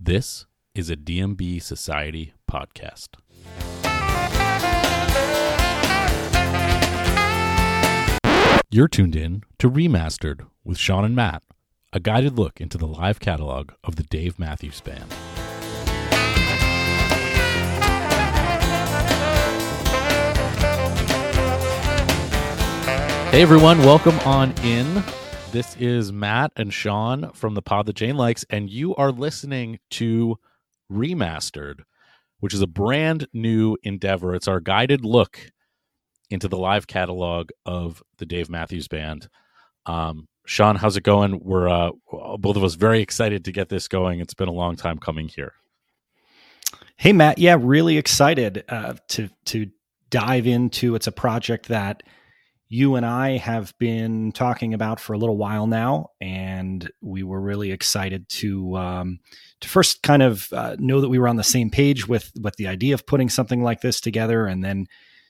This is a DMB Society podcast. You're tuned in to Remastered with Shawn and Matt, a guided look into the live catalog of the Dave Matthews Band. Hey everyone, welcome on in. This is Matt and Shawn from the pod that Jane likes, and you are listening to Remastered, which is a brand new endeavor. It's our guided look into the live catalog of the Dave Matthews Band. Um, Shawn, how's it going? We're uh, both of us very excited to get this going. It's been a long time coming here. Hey Matt, yeah, really excited uh, to to dive into. It's a project that you and I have been talking about for a little while now, and we were really excited to um, to first kind of uh, know that we were on the same page with with the idea of putting something like this together, and then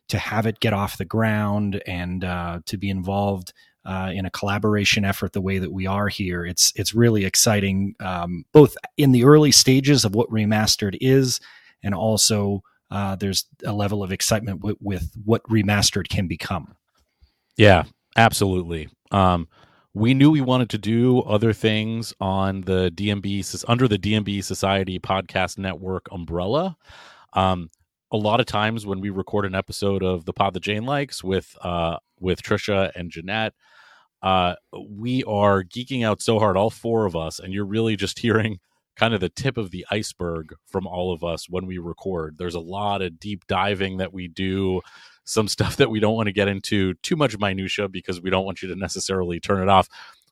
to have it get off the ground and uh, to be involved uh, in a collaboration effort the way that we are here. It's it's really exciting, um, both in the early stages of what remastered is, and also uh, there's a level of excitement w- with what remastered can become. Yeah, absolutely. Um, we knew we wanted to do other things on the DMB under the DMB Society podcast network umbrella. Um, a lot of times when we record an episode of the pod that Jane likes with uh, with Trisha and Jeanette, uh, we are geeking out so hard, all four of us, and you're really just hearing kind of the tip of the iceberg from all of us when we record. There's a lot of deep diving that we do some stuff that we don't want to get into too much minutia because we don't want you to necessarily turn it off.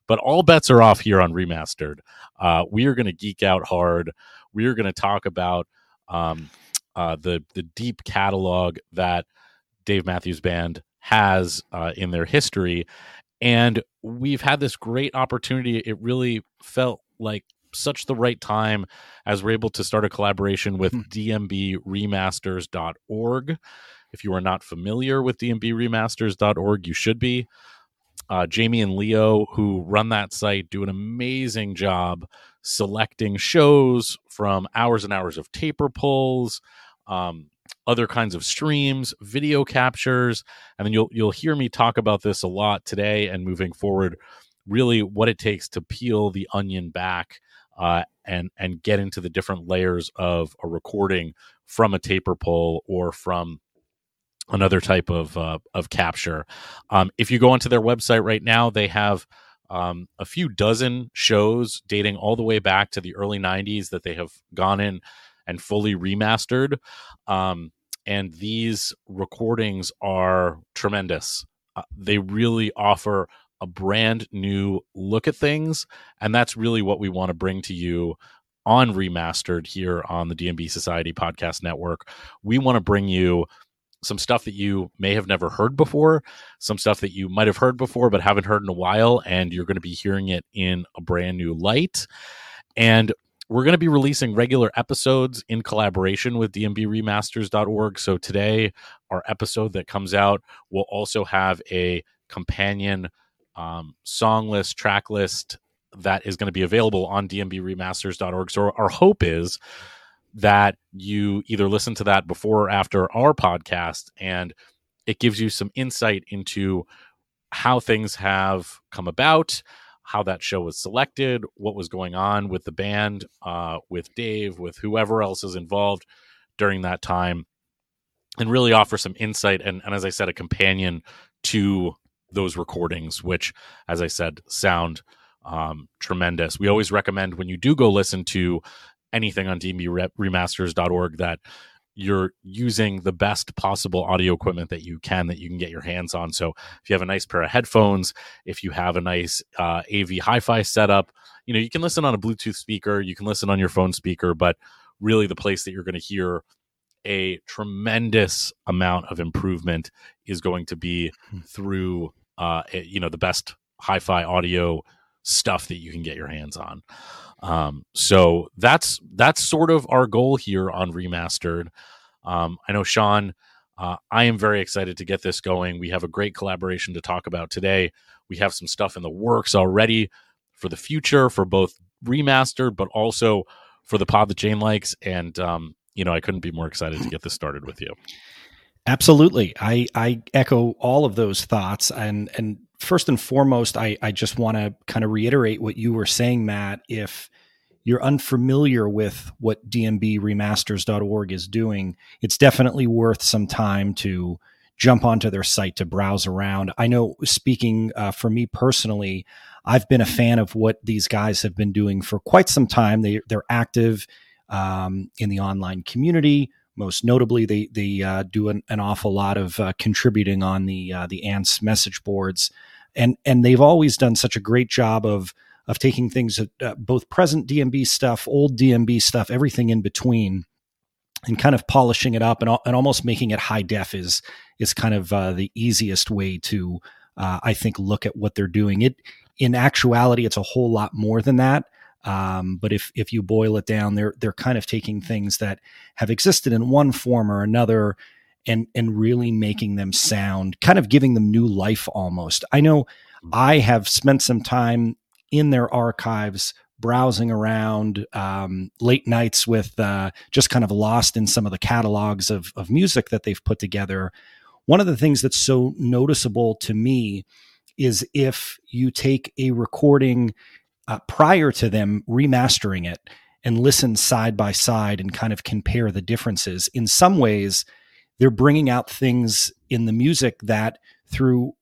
But all bets are off here on Remastered. Uh, we are going to geek out hard. We are going to talk about um, uh, the the deep catalog that Dave Matthews Band has uh, in their history, and we've had this great opportunity. It really felt like such the right time as we're able to start a collaboration with mm-hmm. dmbremasters.org if you are not familiar with dmbremasters.org, you should be. Uh, Jamie and Leo, who run that site, do an amazing job selecting shows from hours and hours of taper pulls, um, other kinds of streams, video captures, and then you'll you'll hear me talk about this a lot today and moving forward. Really, what it takes to peel the onion back uh, and and get into the different layers of a recording from a taper pull or from another type of uh, of capture. Um, if you go onto their website right now, they have um, a few dozen shows dating all the way back to the early '90s that they have gone in and fully remastered. Um, and these recordings are tremendous. Uh, they really offer a brand new look at things, and that's really what we want to bring to you on remastered here on the DMB Society Podcast Network. We want to bring you some stuff that you may have never heard before, some stuff that you might have heard before but haven't heard in a while, and you're going to be hearing it in a brand new light. And we're going to be releasing regular episodes in collaboration with dmbremasters.org. So today, our episode that comes out will also have a companion um, song list, track list that is going to be available on dmbremasters.org. So our hope is that you either listen to that before or after our podcast and it gives you some insight into how things have come about how that show was selected what was going on with the band uh, with dave with whoever else is involved during that time and really offer some insight and, and as i said a companion to those recordings which as i said sound um, tremendous. We always recommend when you do go listen to anything on dmbremasters.org that you're using the best possible audio equipment that you can that you can get your hands on. So if you have a nice pair of headphones, if you have a nice uh, AV hi-fi setup, you know you can listen on a Bluetooth speaker, you can listen on your phone speaker, but really the place that you're going to hear a tremendous amount of improvement is going to be hmm. through uh, you know the best hi-fi audio stuff that you can get your hands on. Um, so that's that's sort of our goal here on remastered. Um, I know Shawn. Uh, I am very excited to get this going. We have a great collaboration to talk about today. We have some stuff in the works already for the future for both remastered, but also for the pod that Jane likes, and um, you know I couldn't be more excited to get this started with you. Absolutely, I I echo all of those thoughts, and and first and foremost, I I just want to kind of reiterate what you were saying, Matt. If you're unfamiliar with what dmbremasters.org is doing, it's definitely worth some time to jump onto their site to browse around. I know, speaking uh, for me personally, I've been a fan of what these guys have been doing for quite some time. They they're active um, in the online community. Most notably, they they uh, do an, an, awful lot of uh, contributing on the uh, the Ants message boards, and and they've always done such a great job of of taking things uh, both present DMB stuff, old DMB stuff, everything in between, and kind of polishing it up and, and almost making it high def is is kind of uh, the easiest way to uh, I think look at what they're doing. It in actuality, it's a whole lot more than that. Um, but if if you boil it down, they're they're kind of taking things that have existed in one form or another and and really making them sound, kind of giving them new life almost. I know. I have spent some time in their archives browsing around um, late nights with uh, just kind of lost in some of the catalogs of, of music that they've put together. One of the things that's so noticeable to me is if you take a recording uh, prior to them remastering it and listen side by side and kind of compare the differences. In some ways, they're bringing out things in the music that through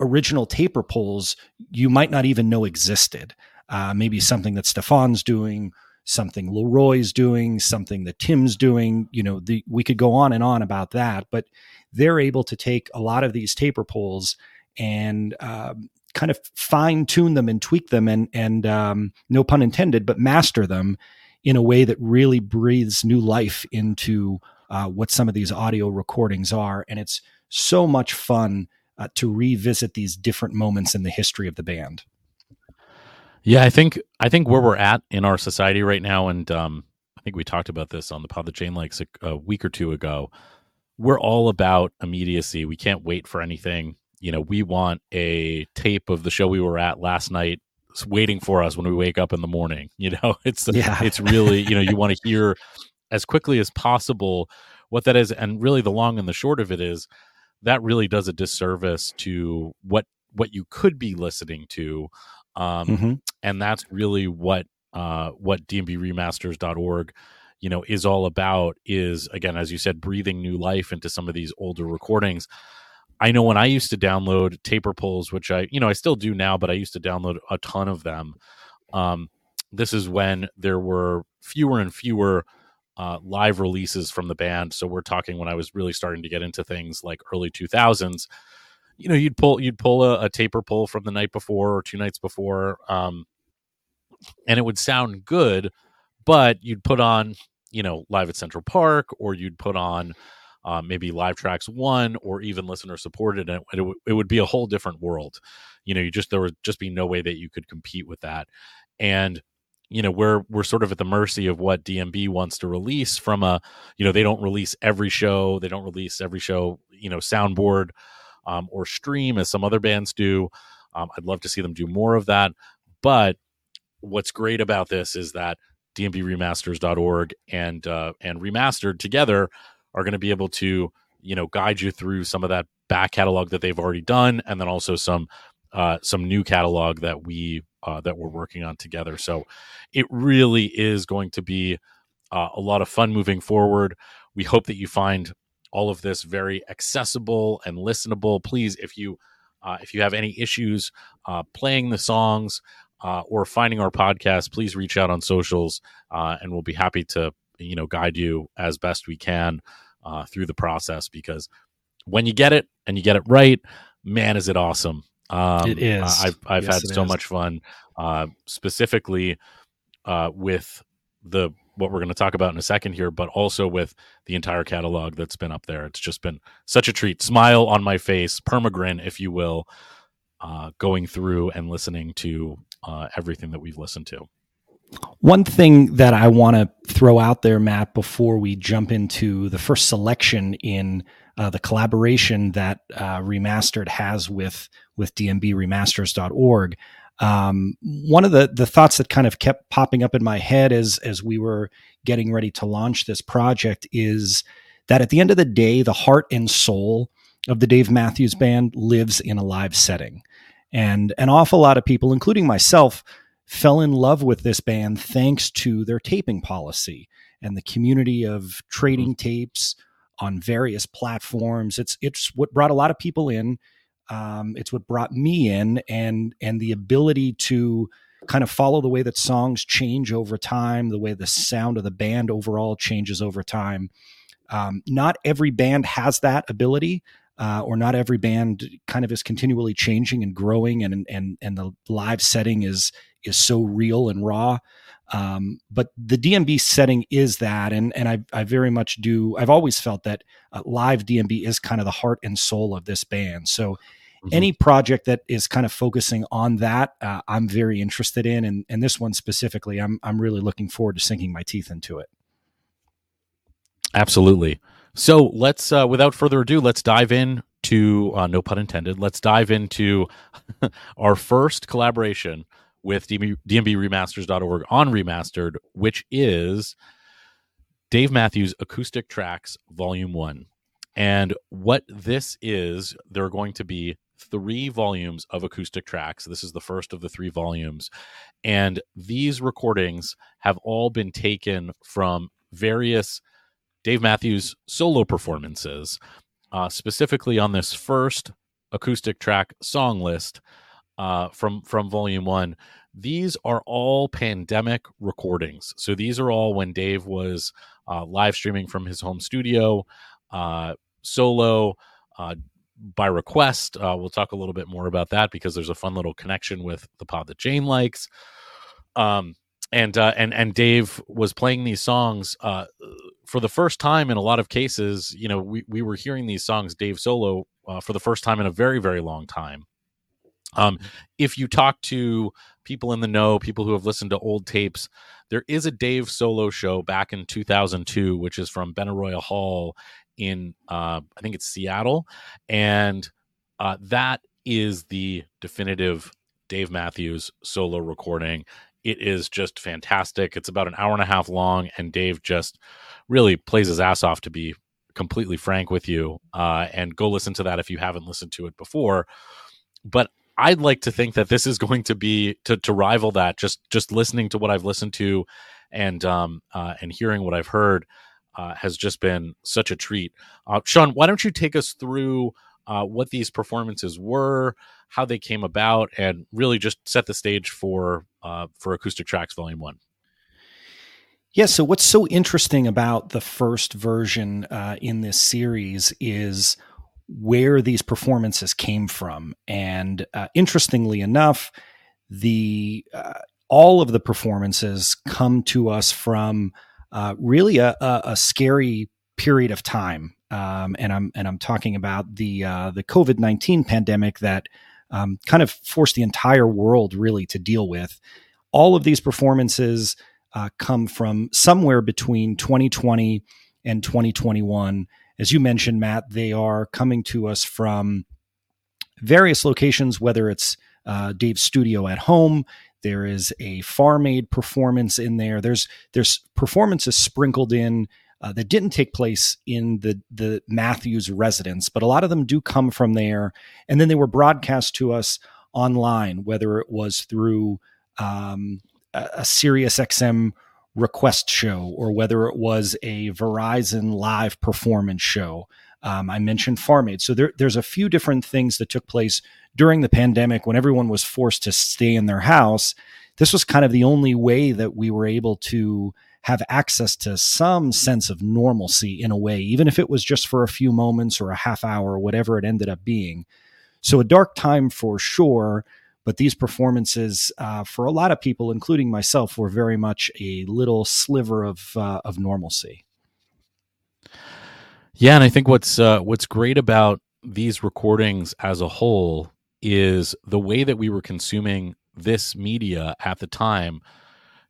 original taper pulls you might not even know existed. Uh, maybe something that Stefan's doing, something Leroy's doing, something that Tim's doing. You know, the, we could go on and on about that, but they're able to take a lot of these taper pulls and um, kind of fine tune them and tweak them and and um, no pun intended, but master them in a way that really breathes new life into uh, what some of these audio recordings are, and it's so much fun uh, to revisit these different moments in the history of the band. Yeah, I think I think where we're at in our society right now, and um, I think we talked about this on the pod that Jane likes a, a week or two ago. We're all about immediacy. We can't wait for anything. You know, we want a tape of the show we were at last night waiting for us when we wake up in the morning. You know, it's yeah. it's really you know you want to hear as quickly as possible what that is, and really the long and the short of it is that really does a disservice to what what you could be listening to um, mm-hmm. and that's really what uh, what dmbremasters.org you know is all about is again as you said breathing new life into some of these older recordings i know when i used to download taper pulls which i you know i still do now but i used to download a ton of them um, this is when there were fewer and fewer uh, live releases from the band. So we're talking when I was really starting to get into things like early 2000s. You know, you'd pull you'd pull a, a taper pull from the night before or two nights before, um, and it would sound good, but you'd put on you know live at Central Park or you'd put on uh, maybe live tracks one or even listener supported and it, w- it would be a whole different world you know you just there would just be no way that you could compete with that and you know we're we're sort of at the mercy of what DMB wants to release from a you know they don't release every show they don't release every show you know soundboard um, or stream as some other bands do. Um, I'd love to see them do more of that but what's great about this is that dmbremasters.org and uh, and remastered together are going to be able to you know guide you through some of that back catalog that they've already done and then also some uh, some new catalog that we uh, that we're working on together. So it really is going to be uh, a lot of fun moving forward. We hope that you find all of this very accessible and listenable. Please, if you uh, if you have any issues uh, playing the songs uh, or finding our podcast, please reach out on socials, uh, and we'll be happy to you know guide you as best we can through the process. Because when you get it and you get it right, man, is it awesome! Um, it is. I've I've yes, had so is. much fun, uh, specifically uh, with the what we're going to talk about in a second here, but also with the entire catalog that's been up there. It's just been such a treat. Smile on my face, permagrin, if you will, uh, going through and listening to uh, everything that we've listened to. One thing that I want to throw out there, Matt, before we jump into the first selection in uh, the collaboration that uh, Remastered has with with DMBRemasters.org. Um, one of the the thoughts that kind of kept popping up in my head as as we were getting ready to launch this project is that at the end of the day, the heart and soul of the Dave Matthews Band lives in a live setting, and an awful lot of people, including myself, fell in love with this band thanks to their taping policy and the community of trading mm-hmm. tapes on various platforms. It's it's what brought a lot of people in. Um, it's what brought me in, and and the ability to kind of follow the way that songs change over time, the way the sound of the band overall changes over time. Um, not every band has that ability, uh, or not every band kind of is continually changing and growing, and and and the live setting is is so real and raw. Um, but the DMB setting is that, and and I I very much do. I've always felt that uh, live DMB is kind of the heart and soul of this band. So mm-hmm. any project that is kind of focusing on that, uh, I'm very interested in, and and this one specifically, I'm I'm really looking forward to sinking my teeth into it. Absolutely. So let's, uh, without further ado, let's dive in to uh, no pun intended. Let's dive into our first collaboration with DMB, DMBRemasters.org on Remastered, which is Dave Matthews Acoustic Tracks Volume 1. And what this is, there are going to be three volumes of acoustic tracks. This is the first of the three volumes. And these recordings have all been taken from various Dave Matthews solo performances. Uh, specifically on this first acoustic track song list, uh, from from volume one. These are all pandemic recordings. So these are all when Dave was uh, live streaming from his home studio, uh, solo, uh, by request. Uh, we'll talk a little bit more about that because there's a fun little connection with the pod that Jane likes. Um, and and and Dave was playing these songs for the first time in a lot of cases. You know, we we were hearing these songs Dave solo for the first time in a very very long time. Um, mm-hmm. if you talk to people in the know, people who have listened to old tapes, there is a Dave solo show back in 2002, which is from Benaroya Hall in, uh, I think it's Seattle. And uh, that is the definitive Dave Matthews solo recording. It is just fantastic. It's about an hour and a half long, and Dave just really plays his ass off to be completely frank with you. Uh, and go listen to that if you haven't listened to it before. But I'd like to think that this is going to be to, to rival that. Just just listening to what I've listened to, and um uh, and hearing what I've heard uh, has just been such a treat. Uh, Shawn, why don't you take us through uh, what these performances were, how they came about, and really just set the stage for uh, for Acoustic Tracks Volume One. Yeah. So what's so interesting about the first version uh, in this series is where these performances came from. And uh, interestingly enough, the uh, all of the performances come to us from uh, really a, a, a, scary period of time. Um, and I'm and I'm talking about the uh, the COVID nineteen pandemic that um, kind of forced the entire world really to deal with. All of these performances uh, come from somewhere between 2020 and 2021 as you mentioned, Matt, they are coming to us from various locations, whether it's uh, Dave's studio at home. There is a farm aid performance in there. There's there's performances sprinkled in uh, that didn't take place in the the Matthews residence, but a lot of them do come from there. And then they were broadcast to us online, whether it was through um, a, a Sirius XM request show or whether it was a Verizon live performance show. Um, I mentioned Farm Aid. So there, there's a few different things that took place during the pandemic when everyone was forced to stay in their house. This was kind of the only way that we were able to have access to some sense of normalcy in a way, even if it was just for a few moments or a half hour or whatever it ended up being. So a dark time for sure. But these performances, uh, for a lot of people, including myself, were very much a little sliver of uh, of normalcy. Yeah, and I think what's uh, what's great about these recordings as a whole is the way that we were consuming this media at the time.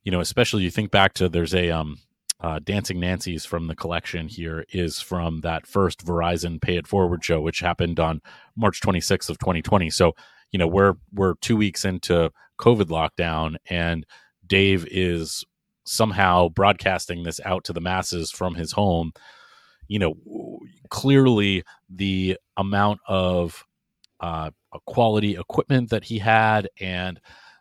You know, especially you think back to there's a um, uh, Dancing Nancies from the collection here is from that first Verizon Pay It Forward show, which happened on March 26th of 2020. So you know we're we're two weeks into COVID lockdown, and Dave is somehow broadcasting this out to the masses from his home. You know, clearly the amount of uh, quality equipment that he had and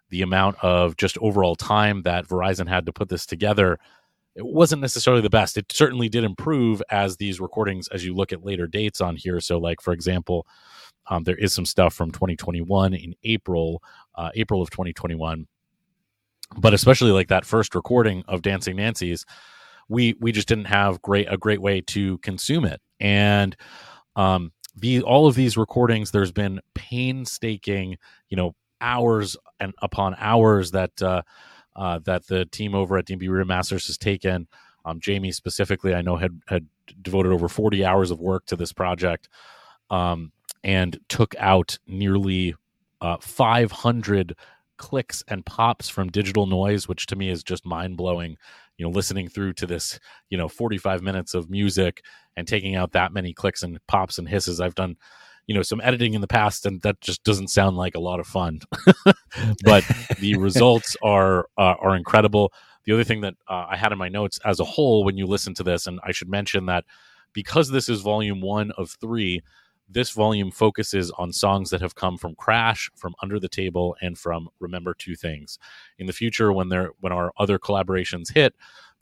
the amount of just overall time that Verizon had to put this together it wasn't necessarily the best. It certainly did improve as these recordings, as you look at later dates on here. So, like for example, um, there is some stuff from 2021 in April, uh, April of 2021, but especially like that first recording of Dancing Nancies, we we just didn't have great a great way to consume it, and um, the all of these recordings, there's been painstaking, you know, hours and upon hours that. Uh, uh, that the team over at DMB Remasters has taken. Um, Jamie specifically, I know had had devoted over 40 hours of work to this project, um, and took out nearly uh, 500 clicks and pops from digital noise, which to me is just mind blowing. You know, listening through to this, you know, 45 minutes of music and taking out that many clicks and pops and hisses. I've done you know some editing in the past and that just doesn't sound like a lot of fun. But the results are uh, are incredible. The other thing that uh, i had in my notes as a whole when you listen to this and i should mention that because this is volume one of three this volume focuses on songs that have come from crash from under the table and from remember two things. In the future when there when our other collaborations hit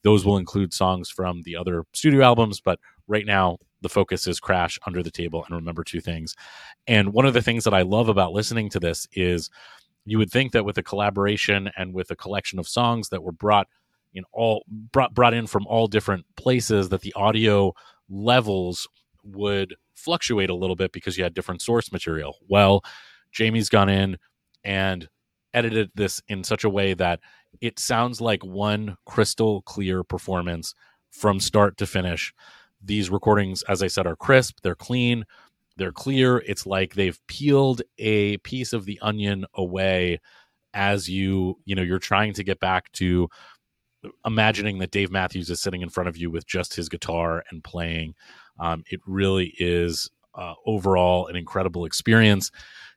those will include songs from the other studio albums but right now the focus is crash under the table and remember two things. And one of the things that i love about listening to this is you would think that with a collaboration and with a collection of songs that were brought in all brought brought in from all different places that the audio levels would fluctuate a little bit because you had different source material. Well jamie's gone in and edited this in such a way that it sounds like one crystal clear performance from start to finish these recordings, as I said, are crisp, they're clean, they're clear. It's like they've peeled a piece of the onion away as you, you know, you're trying to get back to imagining that Dave Matthews is sitting in front of you with just his guitar and playing. Um, it really is uh, overall an incredible experience.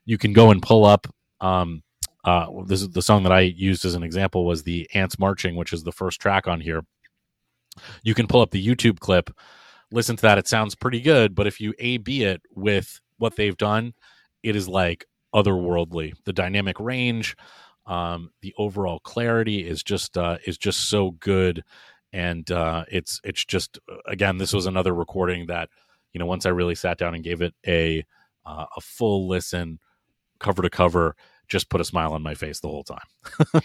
You can go and pull up. Um, uh, this is the song that I used as an example was the Ants Marching, which is the first track on here. You can pull up the YouTube clip listen to that. It sounds pretty good, but if you A B it with what they've done, it is like otherworldly. The dynamic range, um, the overall clarity is just uh, is just so good, and uh, it's it's just again, this was another recording that you know once I really sat down and gave it a uh, a full listen, cover to cover, just put a smile on my face the whole time.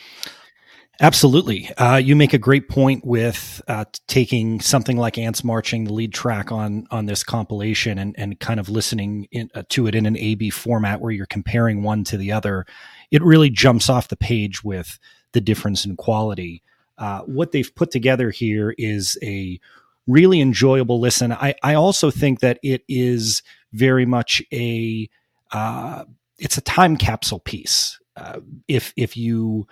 Absolutely. Uh, you make a great point with uh, taking something like Ants Marching, the lead track on on this compilation, and, and kind of listening in, uh, to it in an A B format where you're comparing one to the other. It really jumps off the page with the difference in quality. Uh, what they've put together here is a really enjoyable listen. I, I also think that it is very much a uh, it's a time capsule piece. Uh, if if you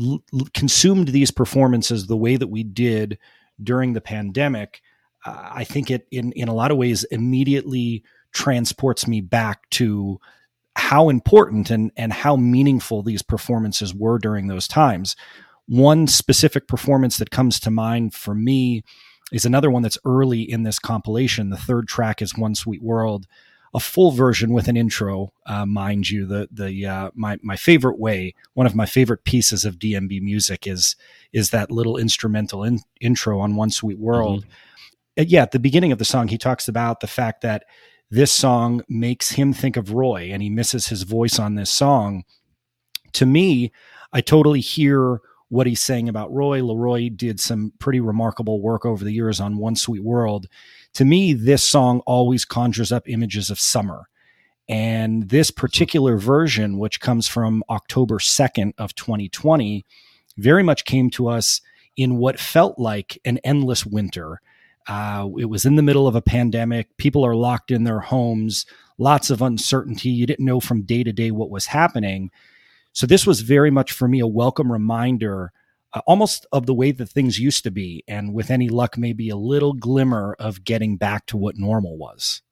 l- consumed these performances the way that we did during the pandemic, uh, I think it in in a lot of ways immediately transports me back to how important and and how meaningful these performances were during those times. One specific performance that comes to mind for me is another one that's early in this compilation. The third track is One Sweet World a full version with an intro, uh, mind you. The the uh, my my favorite way, one of my favorite pieces of DMB music is is that little instrumental in, intro on One Sweet World. Mm-hmm. Yeah, at the beginning of the song, he talks about the fact that this song makes him think of Roy, and he misses his voice on this song. To me, I totally hear what he's saying about Roy. Leroy did some pretty remarkable work over the years on One Sweet World to me, this song always conjures up images of summer. And this particular version, which comes from October 2nd of 2020, very much came to us in what felt like an endless winter. Uh, it was in the middle of a pandemic. People are locked in their homes, lots of uncertainty. You didn't know from day to day what was happening. So, this was very much for me a welcome reminder uh, almost of the way that things used to be, and with any luck, maybe a little glimmer of getting back to what normal was.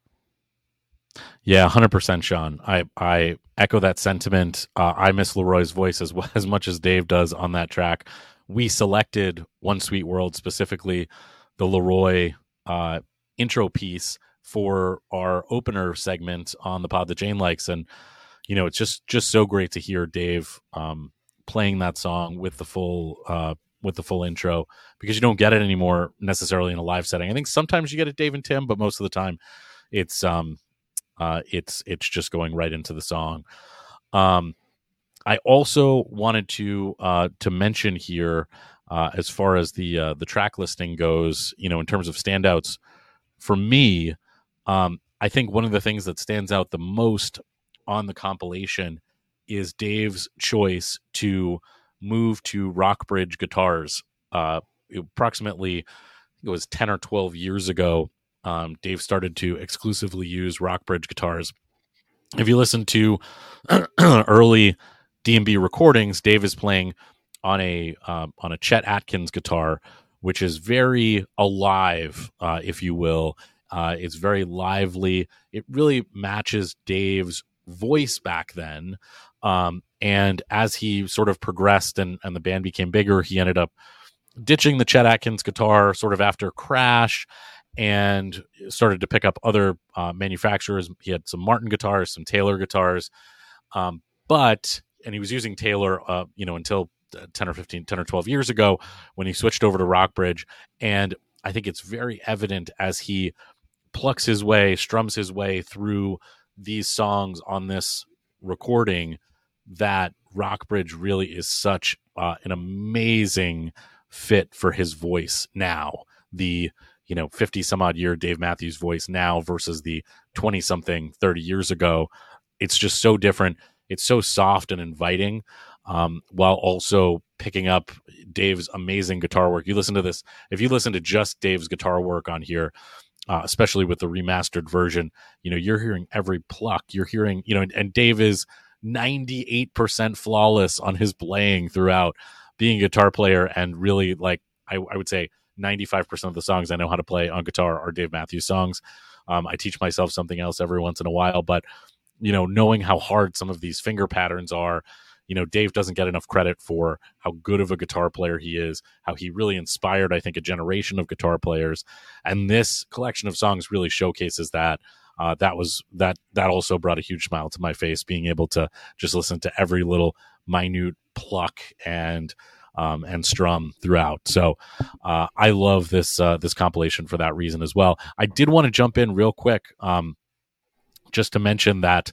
Yeah, hundred percent, Shawn. I I echo that sentiment. Uh, I miss Leroy's voice as well, as much as Dave does on that track. We selected One Sweet World specifically, the Leroy uh, intro piece for our opener segment on the pod that Jane likes, and you know it's just just so great to hear Dave um, playing that song with the full uh, with the full intro because you don't get it anymore necessarily in a live setting. I think sometimes you get it Dave and Tim, but most of the time it's um uh, it's it's just going right into the song. Um, I also wanted to uh, to mention here, uh, as far as the uh, the track listing goes, you know, in terms of standouts, for me, um, I think one of the things that stands out the most on the compilation is Dave's choice to move to Rockbridge guitars. Uh, approximately, it was ten or twelve years ago um, Dave started to exclusively use Rockbridge guitars. If you listen to early DMB recordings, Dave is playing on a um, on a Chet Atkins guitar, which is very alive, uh, if you will. Uh, it's very lively. It really matches Dave's voice back then. Um, and as he sort of progressed and, and the band became bigger, he ended up ditching the Chet Atkins guitar sort of after Crash and started to pick up other uh, manufacturers. He had some Martin guitars, some Taylor guitars, um, but and he was using Taylor, uh, you know, until uh, 10 or 15, 10 or 12 years ago when he switched over to Rockbridge. And I think it's very evident as he plucks his way, strums his way through these songs on this recording that Rockbridge really is such uh, an amazing fit for his voice now. The you know 50 some odd year Dave Matthews voice now versus the 20 something 30 years ago it's just so different. It's so soft and inviting um, while also picking up Dave's amazing guitar work. You listen to this if you listen to just Dave's guitar work on here uh, especially with the remastered version you know you're hearing every pluck. You're hearing you know and, and Dave is 98% flawless on his playing throughout being a guitar player and really like I, I would say 95% of the songs I know how to play on guitar are Dave Matthews songs. Um, I teach myself something else every once in a while, but you know, knowing how hard some of these finger patterns are, you know, Dave doesn't get enough credit for how good of a guitar player he is, how he really inspired, I think, a generation of guitar players. And this collection of songs really showcases that. Uh, that was that that also brought a huge smile to my face being able to just listen to every little minute pluck and um, and strum throughout. So uh, I love this uh, this compilation for that reason as well. I did want to jump in real quick, um, just to mention that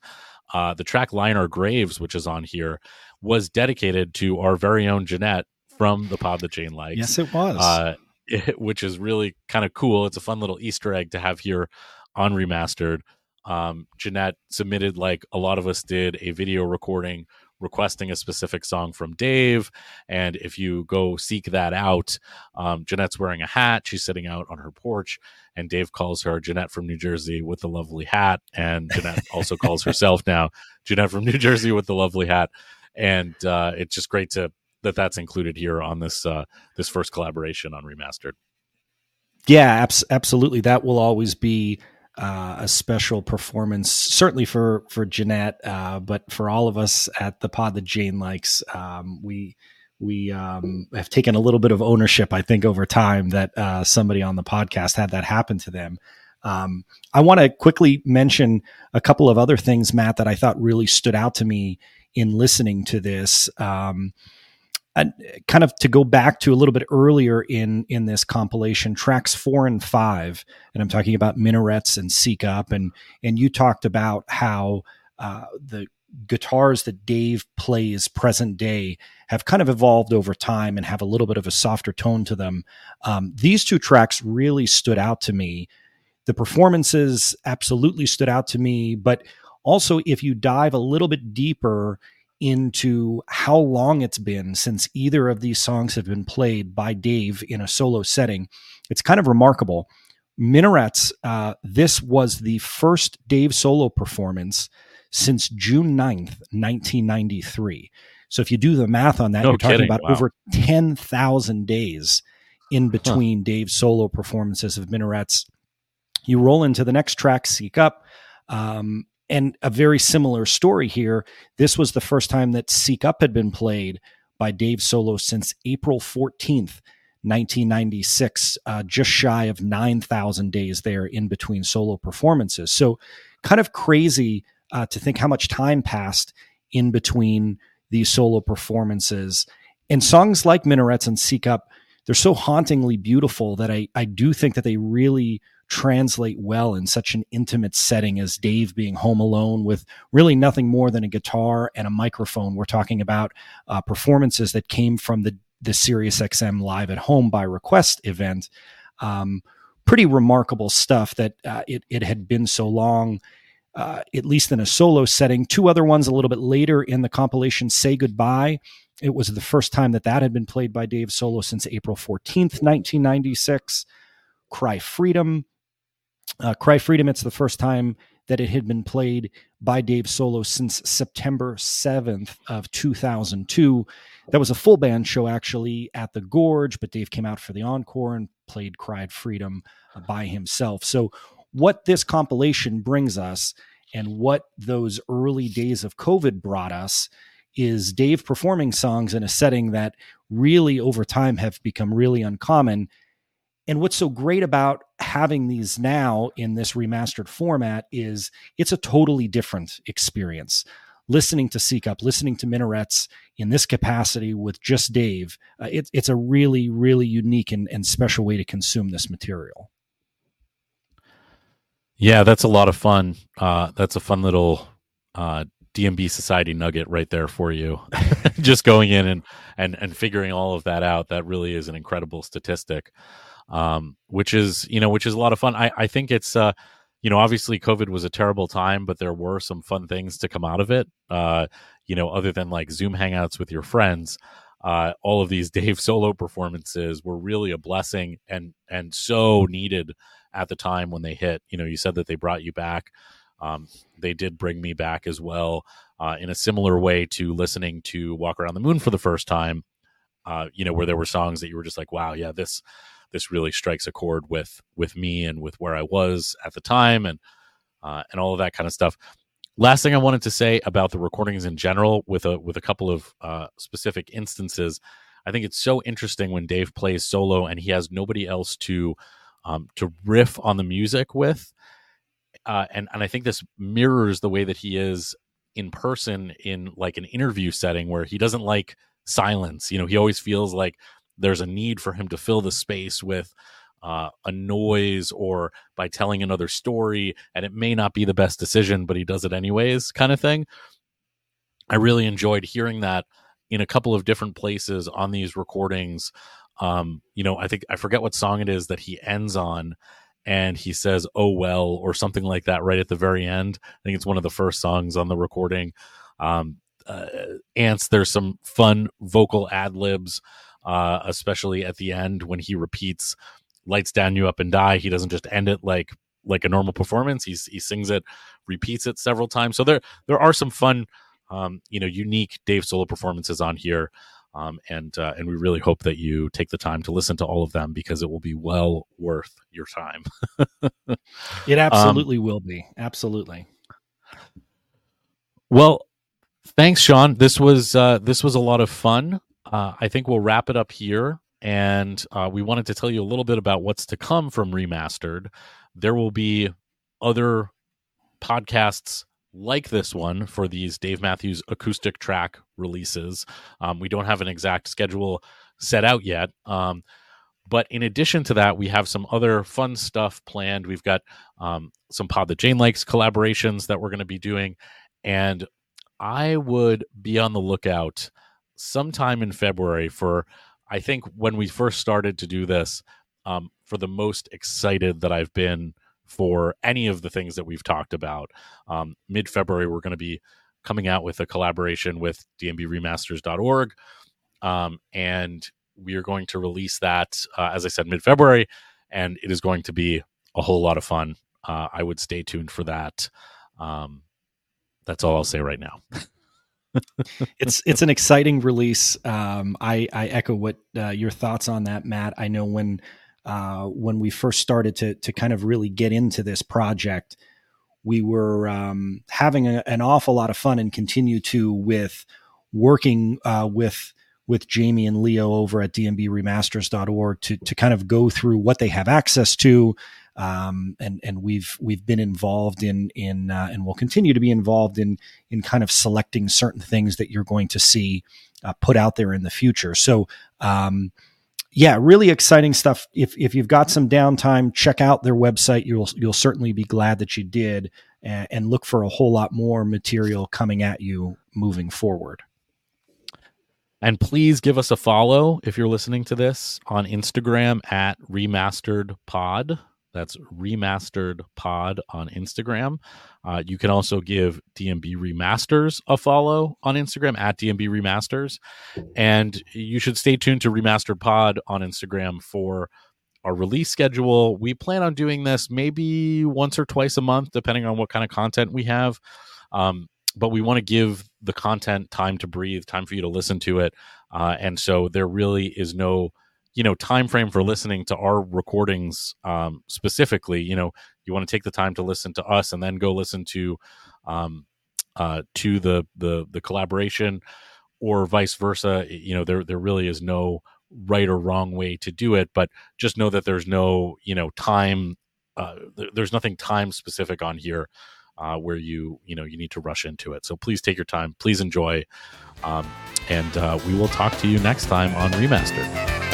uh, the track "Lie in Our Graves," which is on here, was dedicated to our very own Jeanette from the pod that Jane likes. Yes, it was. Uh, it, which is really kind of cool. It's a fun little Easter egg to have here on remastered. Um, Jeanette submitted, like a lot of us did, a video recording requesting a specific song from Dave. And if you go seek that out, um, Jeanette's wearing a hat. She's sitting out on her porch, and Dave calls her Jeanette from New Jersey with the lovely hat. And Jeanette also calls herself now Jeanette from New Jersey with the lovely hat. And uh, it's just great to that that's included here on this uh, this first collaboration on remastered. Yeah, abs- absolutely. That will always be uh, a special performance, certainly for for Jeanette, uh, but for all of us at the pod that Jane likes. Um, we we um, have taken a little bit of ownership, I think, over time that uh, somebody on the podcast had that happen to them. Um, I want to quickly mention a couple of other things, Matt, that I thought really stood out to me in listening to this. Um, and kind of to go back to a little bit earlier in in this compilation tracks four and five and i'm talking about minarets and seek up and and you talked about how uh, the guitars that dave plays present day have kind of evolved over time and have a little bit of a softer tone to them. Um, these two tracks really stood out to me. The performances absolutely stood out to me but also if you dive a little bit deeper into how long it's been since either of these songs have been played by Dave in a solo setting. It's kind of remarkable. Minarets, uh, this was the first Dave solo performance since June 9th, 1993. So if you do the math on that, no you're talking kidding. about wow. over 10,000 days in between huh. Dave's solo performances of Minarets. You roll into the next track, Seek Up. Um, and a very similar story here. This was the first time that Seek Up had been played by Dave Solo since April 14th, 1996, uh, just shy of 9,000 days there in between solo performances. So, kind of crazy uh, to think how much time passed in between these solo performances. And songs like Minarets and Seek Up, they're so hauntingly beautiful that I, I do think that they really translate well in such an intimate setting as Dave being home alone with really nothing more than a guitar and a microphone. We're talking about uh, performances that came from the the SiriusXM Live at Home by Request event. Um, pretty remarkable stuff that uh, it it had been so long. Uh, at least in a solo setting. Two other ones a little bit later in the compilation, Say Goodbye. It was the first time that that had been played by Dave Solo since April 14th, 1996. Cry Freedom, uh, Cry Freedom, it's the first time that it had been played by Dave Solo since September 7th of 2002. That was a full band show actually at the Gorge, but Dave came out for the encore and played Cry Freedom uh, by himself. So what this compilation brings us and what those early days of COVID brought us is Dave performing songs in a setting that really over time have become really uncommon and what's so great about having these now in this remastered format is it's a totally different experience. Listening to Seek Up, listening to Minarets in this capacity with just Dave, uh, it, it's a really, really unique and, and special way to consume this material. Yeah, that's a lot of fun. Uh, that's a fun little uh, DMB Society nugget right there for you. Just going in and, and and figuring all of that out. That really is an incredible statistic um, which is you know which is a lot of fun. I I think it's uh, you know obviously COVID was a terrible time, but there were some fun things to come out of it. Uh, you know, other than like Zoom hangouts with your friends. Uh, all of these Dave solo performances were really a blessing and and so needed at the time when they hit. You know, you said that they brought you back. Um, they did bring me back as well uh, in a similar way to listening to Walk Around the Moon for the first time. Uh, you know, where there were songs that you were just like, wow, yeah, this this really strikes a chord with with me and with where I was at the time and uh, and all of that kind of stuff. Last thing I wanted to say about the recordings in general, with a with a couple of uh, specific instances, I think it's so interesting when Dave plays solo and he has nobody else to um, to riff on the music with, uh, and and I think this mirrors the way that he is in person in like an interview setting where he doesn't like silence. You know, he always feels like there's a need for him to fill the space with uh, a noise or by telling another story, and it may not be the best decision, but he does it anyways, kind of thing. I really enjoyed hearing that in a couple of different places on these recordings. Um, you know, I think I forget what song it is that he ends on, and he says "Oh well" or something like that right at the very end. I think it's one of the first songs on the recording. Um, uh, Ants, there's some fun vocal ad libs uh, especially at the end when he repeats "Lights down, you up and die." He doesn't just end it like like a normal performance. He's he sings it, repeats it several times. So there there are some fun, um, you know, unique Dave solo performances on here. Um, and uh, and we really hope that you take the time to listen to all of them because it will be well worth your time. it absolutely um, will be. Absolutely. Well, thanks, Shawn. This was uh, this was a lot of fun uh, I think we'll wrap it up here. And uh, we wanted to tell you a little bit about what's to come from Remastered. There will be other podcasts like this one for these Dave Matthews acoustic track releases. Um, we don't have an exact schedule set out yet. Um, but in addition to that, we have some other fun stuff planned. We've got um, some Pod That Jane Likes collaborations that we're going to be doing. And I would be on the lookout sometime in February for I think when we first started to do this, um, for the most excited that I've been for any of the things that we've talked about. Um, Mid February, we're going to be coming out with a collaboration with dmbremasters.org. Um, and we are going to release that, uh, as I said, mid February, and it is going to be a whole lot of fun. Uh, I would stay tuned for that. Um, that's all I'll say right now. it's it's an exciting release. Um, I I echo what uh, your thoughts on that, Matt. I know when uh, when we first started to to kind of really get into this project, we were um, having a, an awful lot of fun and continue to with working uh, with with Jamie and Leo over at dmbremasters.org to to kind of go through what they have access to. Um, and and we've we've been involved in in uh, and will continue to be involved in in kind of selecting certain things that you're going to see uh, put out there in the future. So um, yeah, really exciting stuff. If if you've got some downtime, check out their website. You'll you'll certainly be glad that you did, and, and look for a whole lot more material coming at you moving forward. And please give us a follow if you're listening to this on Instagram at remastered pod. That's remastered pod on Instagram. Uh, you can also give DMB Remasters a follow on Instagram at DMB Remasters. And you should stay tuned to Remastered Pod on Instagram for our release schedule. We plan on doing this maybe once or twice a month, depending on what kind of content we have. Um, but we want to give the content time to breathe, time for you to listen to it. Uh, and so there really is no, you know, time frame for listening to our recordings um, specifically. You know, you want to take the time to listen to us and then go listen to um, uh, to the the the collaboration or vice versa. You know, there there really is no right or wrong way to do it, but just know that there's no you know time. Uh, there's nothing time specific on here uh, where you you know you need to rush into it. So please take your time, please enjoy, um, and uh, we will talk to you next time on Remastered.